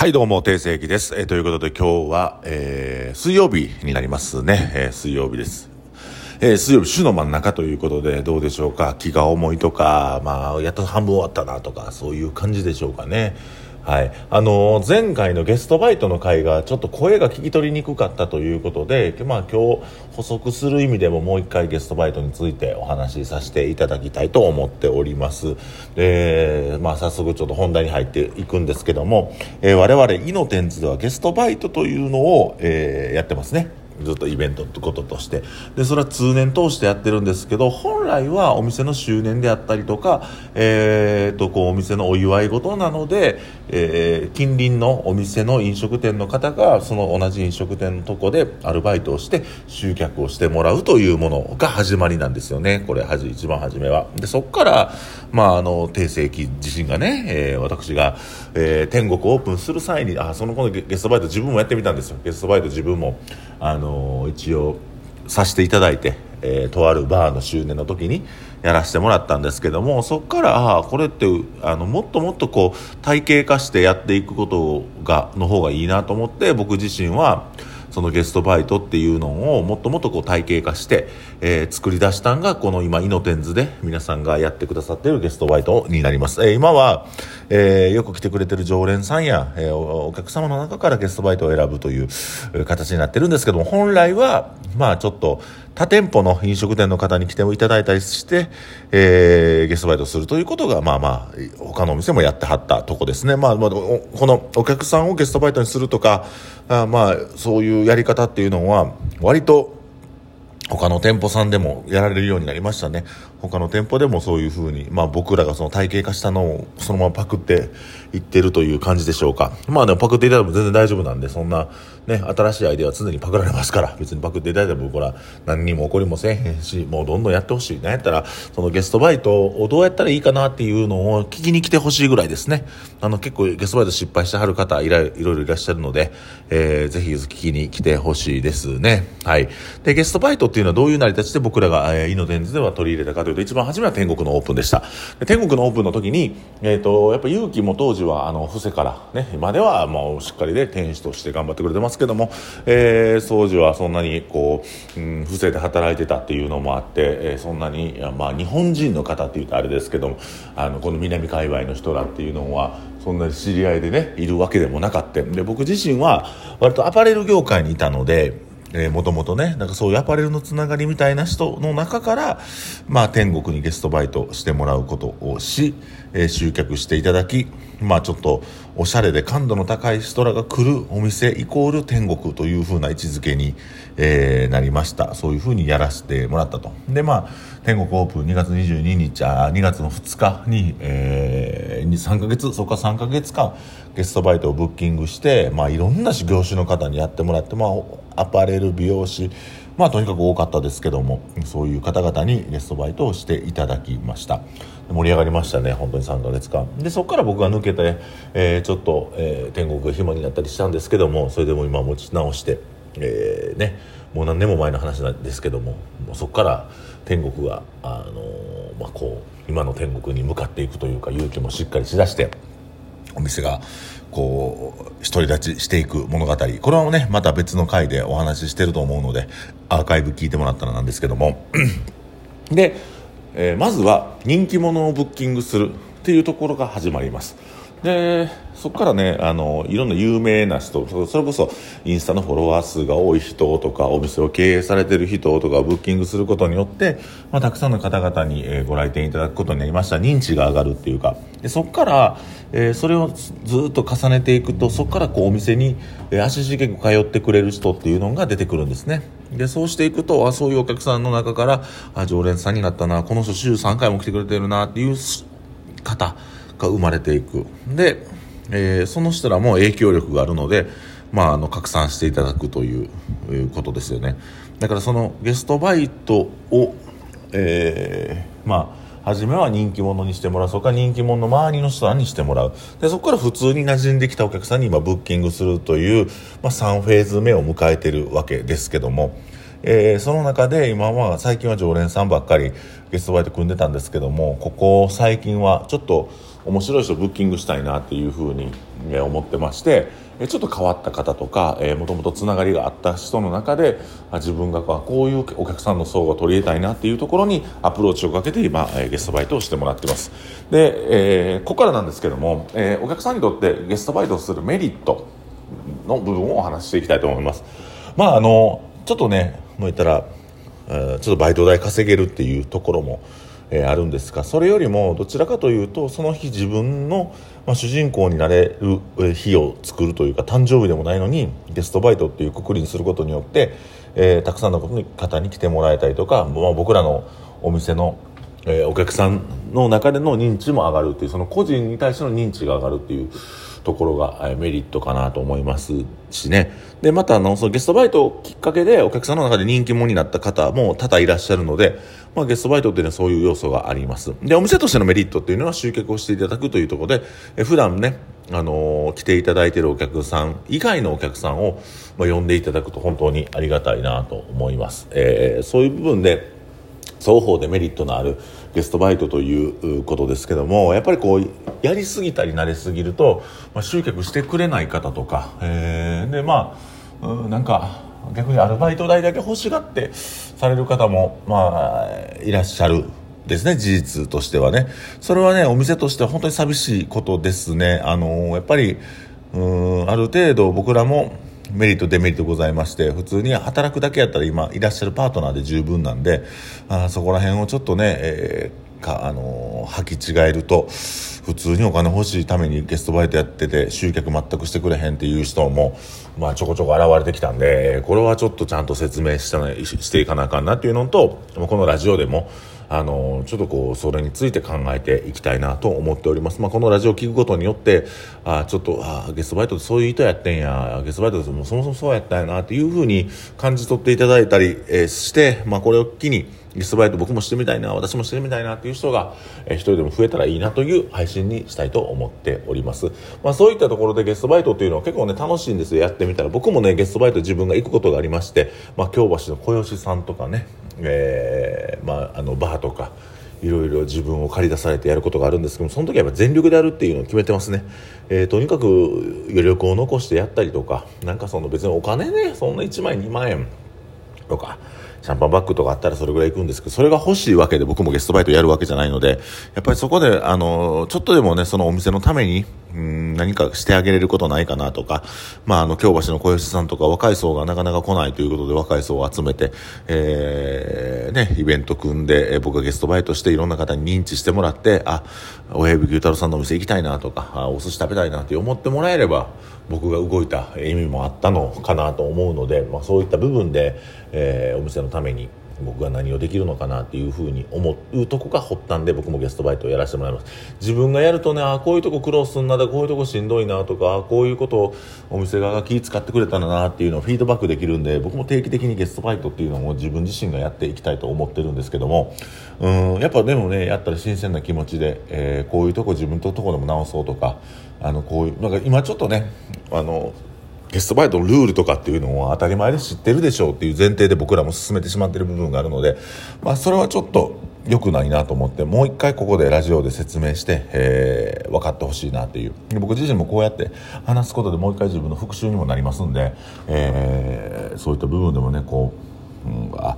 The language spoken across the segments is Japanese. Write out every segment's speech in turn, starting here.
はい、どうも、定世紀です。えーということで今日は、えー水曜日になりますね。えー水曜日です。えー水曜日、週の真ん中ということで、どうでしょうか？気が重いとか、まあ、やっと半分終わったなとか、そういう感じでしょうかね。はい。あの前回のゲストバイトの回が、ちょっと声が聞き取りにくかったということで、まあ今日、補足する意味でももう一回ゲストバイトについてお話しさせていただきたいと思っております。で、まあ早速ちょっと本題に入っていくんですけども、えー我々、イノテンツではゲストバイトというのを、えーやってますね。ずっとイベントってこととして。でそれは通年通してやってるんですけど本来はお店の周年であったりとか、えー、とこうお店のお祝い事なので、えー近隣のお店の飲食店の方がその同じ飲食店のとこでアルバイトをして集客をしてもらうというものが始まりなんですよね。これ一番初めは。でそこから、まあ、あの定世紀自身がね、えー私が、えー天国オープンする際にあその頃ゲストバイト自分もやってみたんですよ。ゲストバイト自分もあの一応させていただいて、えーとあるバーの周年の時にやらせてもらったんですけどもそこからああこれってあのもっともっとこう体系化してやっていくことがの方がいいなと思って僕自身はそのゲストバイトっていうのをもっともっとこう体系化して、えー作り出したんがこの今イノテンズで皆さんがやってくださっているゲストバイトになります、えー今は、えーよく来てくれてる常連さんや、えーお客様の中からゲストバイトを選ぶという形になってるんですけども本来はまあちょっと他店舗の飲食店の方に来ていただいたりして、えーゲストバイトするということがまあまあ他のお店もやってはったとこですね。まあ、まあ、このお客さんをゲストバイトにするとかあまあそういうやり方っていうのは割と他の店舗さんでもやられるようになりましたね。他の店舗でもそういうふうに、まあ、僕らがその体系化したのをそのままパクっていってるという感じでしょうか。まあでもパクっていただいても全然大丈夫なんでそんなね新しいアイデアは常にパクられますから。別にパクっていただいても僕ら何にも起こりもせえへんしもうどんどんやってほしい。なんやったらそのゲストバイトをどうやったらいいかなっていうのを聞きに来てほしいぐらいですね。あの結構ゲストバイト失敗してはる方いろいろいらっしゃるので、えーぜひ聞きに来てほしいですね。はい。でゲストバイトっていうのはどういう成り立ちで僕らが、えー、イノデンズでは取り入れたかというと一番初めは天国のオープンでした。天国のオープンの時に、えー、とやっぱ勇気も当時はあの伏せからね今ではもうしっかりで店主として頑張ってくれてますけども、えー、当時はそんなにこう、うん、伏せて働いてたっていうのもあって、えーそんなにまあ日本人の方っていうとあれですけどもあのこの南界隈の人らっていうのはそんなに知り合いでねいるわけでもなかった。で僕自身は割とアパレル業界にいたのでえー、もともとね、なんかそういうアパレルのつながりみたいな人の中から、まあ天国にゲストバイトしてもらうことをし、えー集客していただき、まあちょっとおしゃれで感度の高い人らが来るお店イコール天国というふうな位置づけに、えーなりました。そういうふうにやらせてもらったと。で、まあ天国オープン2月22日、あ2月の2日に、えー、3ヶ月、そこから3ヶ月間ゲストバイトをブッキングして、まあいろんな業種の方にやってもらって、まあアパレル、美容師、まあとにかく多かったですけども、そういう方々にゲストバイトをしていただきました。盛り上がりましたね、本当に3ヶ月間。で、そこから僕が抜けて、えーちょっと、えー天国が暇になったりしたんですけども、それでも今持ち直して、えーね、もう何年も前の話なんですけども、もうそこから天国が、あのーまあこう、今の天国に向かっていくというか、勇気もしっかりしだして、お店がこう独り立ちしていく物語。これはねまた別の回でお話ししてると思うのでアーカイブ聞いてもらったらなんですけども。で、えーまずは人気者をブッキングするっていうところが始まります。でそこからねあのいろんな有名な人それこそインスタのフォロワー数が多い人とかお店を経営されてる人とかブッキングすることによって、まあ、たくさんの方々に、えーご来店いただくことになりました。認知が上がるっていうか。でそこから、えーそれをずずっと重ねていくとそこからこうお店に、えー足しげく通ってくれる人っていうのが出てくるんですね。でそうしていくとあそういうお客さんの中からあ常連さんになったなこの人週3回も来てくれてるなっていう方が生まれていく。で、えーその人らも影響力があるので、まあ、あの拡散していただくといういうことですよね。だからそのゲストバイトを、えーまあ初めは人気者にしてもらう。そこから人気者の周りの人らにしてもらう。でそこから普通に馴染んできたお客さんに今ブッキングするという、まあ、3フェーズ目を迎えてるわけですけども、えーその中で今は最近は常連さんばっかりゲストバイト組んでたんですけどもここ最近はちょっと面白い人ブッキングしたいなっていうふうに思ってましてちょっと変わった方とかもともとつながりがあった人の中で自分がこういうお客さんの層を取り入れたいなっていうところにアプローチをかけて今ゲストバイトをしてもらってます。で、えー、ここからなんですけども、えー、お客さんにとってゲストバイトをするメリットの部分をお話していきたいと思います。まああのちょっとねもう言ったら、ちょっとバイト代稼げるっていうところもえー、あるんですがそれよりもどちらかというとその日自分の、まあ、主人公になれる日を作るというか誕生日でもないのにゲストバイトっていうくくりにすることによって、えー、たくさんの方に来てもらえたりとか、まあ、僕らのお店の、えー、お客さんの中での認知も上がるっていうその個人に対しての認知が上がるっていう。ところがメリットかなと思いますしね。で、またあの、そのゲストバイトをきっかけでお客さんの中で人気者になった方も多々いらっしゃるので、まあ、ゲストバイトっていうのはそういう要素があります。で、お店としてのメリットっていうのは集客をしていただくというところで、え普段ね、あのー、来ていただいているお客さん以外のお客さんを、まあ、呼んでいただくと本当にありがたいなと思います。えー、そういう部分で、双方でメリットのあるゲストバイトということですけどもやっぱりこうやりすぎたり慣れすぎると、まあ、集客してくれない方とか、えー、でまあ、う、なんか逆にアルバイト代だけ欲しがってされる方も、まあ、いらっしゃるですね、事実としてはね。それはね、お店としては本当に寂しいことですね。あのやっぱり、うん、ある程度僕らもメリット、デメリットございまして、普通に働くだけやったら今いらっしゃるパートナーで十分なんで、あそこら辺をちょっとね、えー、か、あのー、履き違えると、普通にお金欲しいためにゲストバイトやってて集客全くしてくれへんっていう人も、まあ、ちょこちょこ現れてきたんでこれはちょっとちゃんと説明したしていかなあかんなっていうのとこのラジオでもあのちょっとこうそれについて考えていきたいなと思っております、まあ、このラジオを聞くことによってあちょっとあゲストバイトってそういう意図やってんや。ゲストバイトってもそもそもそうやったんやなっていうふうに感じ取っていただいたり、えー、して、まあ、これを機にゲストバイト僕もしてみたいな私もしてみたいなっていう人が、えー、一人でも増えたらいいなという配信にしたいと思っております、まあ、そういったところでゲストバイトっていうのは結構ね楽しいんですよ。やってみたら。僕もねゲストバイト自分が行くことがありまして、まあ、京橋の小吉さんとかね、えーまあ、あのバーとかいろいろ自分を駆り出されてやることがあるんですけどその時はやっぱ全力でやるっていうのを決めてますね、えー、とにかく余力を残してやったりとかなんかその別にお金ねそんな1万2万円とかシャンパンバッグとかあったらそれぐらい行くんですけど、それが欲しいわけで僕もゲストバイトやるわけじゃないので、やっぱりそこで、あの、ちょっとでもね、そのお店のために、うん、何かしてあげれることないかなとか、まあ、あの、京橋の小吉さんとか若い層がなかなか来ないということで若い層を集めて、えー、ね、イベント組んで、えー、僕がゲストバイトしていろんな方に認知してもらって、あ、親指牛太郎さんのお店行きたいなとか、あお寿司食べたいなって思ってもらえれば、僕が動いた意味もあったのかなと思うので、まあ、そういった部分で、えー、お店のために僕が何をできるのかなっていうふうに思うとこが発端で僕もゲストバイトをやらせてもらいます。自分がやるとねあこういうとこ苦労すんなだこういうとこしんどいなとかこういうことをお店側が気使ってくれたんだなっていうのをフィードバックできるんで僕も定期的にゲストバイトっていうのも自分自身がやっていきたいと思ってるんですけどもうんやっぱでもねやったら新鮮な気持ちで、えー、こういうとこ自分のとこでも直そうとかあのこういうなんか今ちょっとねあのゲストバイトのルールとかっていうのは当たり前で知ってるでしょうっていう前提で僕らも進めてしまってる部分があるので、まあ、それはちょっと良くないなと思ってもう一回ここでラジオで説明して、えー、分かってほしいなっていう。僕自身もこうやって話すことでもう一回自分の復習にもなりますんで、えー、そういった部分でもねこう、うん、あ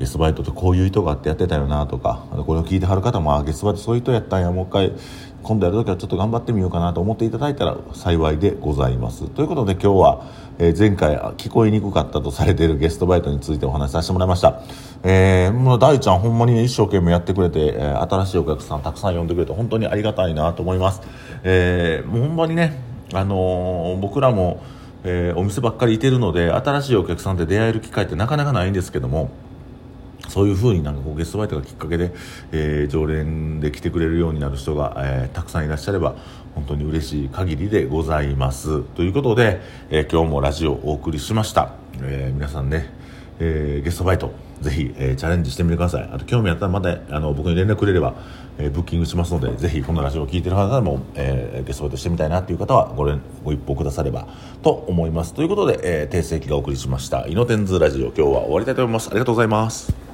ゲスバイトってこういう意図があってやってたよなとかこれを聞いてはる方もあゲストバイトそういう意図やったんやもう一回今度やるときはちょっと頑張ってみようかなと思っていただいたら幸いでございます。ということで今日は、えー、前回聞こえにくかったとされているゲストバイトについてお話しさせてもらいました、えー、もう大ちゃんほんまに、ね、一生懸命やってくれて、えー、新しいお客さんたくさん呼んでくれて本当にありがたいなと思います、えー、もうほんまにね、あのー、僕らも、えー、お店ばっかりいてるので新しいお客さんで出会える機会ってなかなかないんですけどもそういうふうになんかこうゲストバイトがきっかけで、えー、常連で来てくれるようになる人が、えー、たくさんいらっしゃれば本当に嬉しい限りでございます。ということで、えー、今日もラジオをお送りしました、え皆さんね、えゲストバイトぜひ、えチャレンジしてみてください。あと興味あったらまたあの僕に連絡くれれば、えブッキングしますのでぜひこのラジオを聴いてる方でも、えゲストバイトしてみたいなという方はご連ご一報くださればと思います。ということで、えー、訂正機がお送りしました「イノテンズラジオ」今日は終わりたいと思います。ありがとうございます。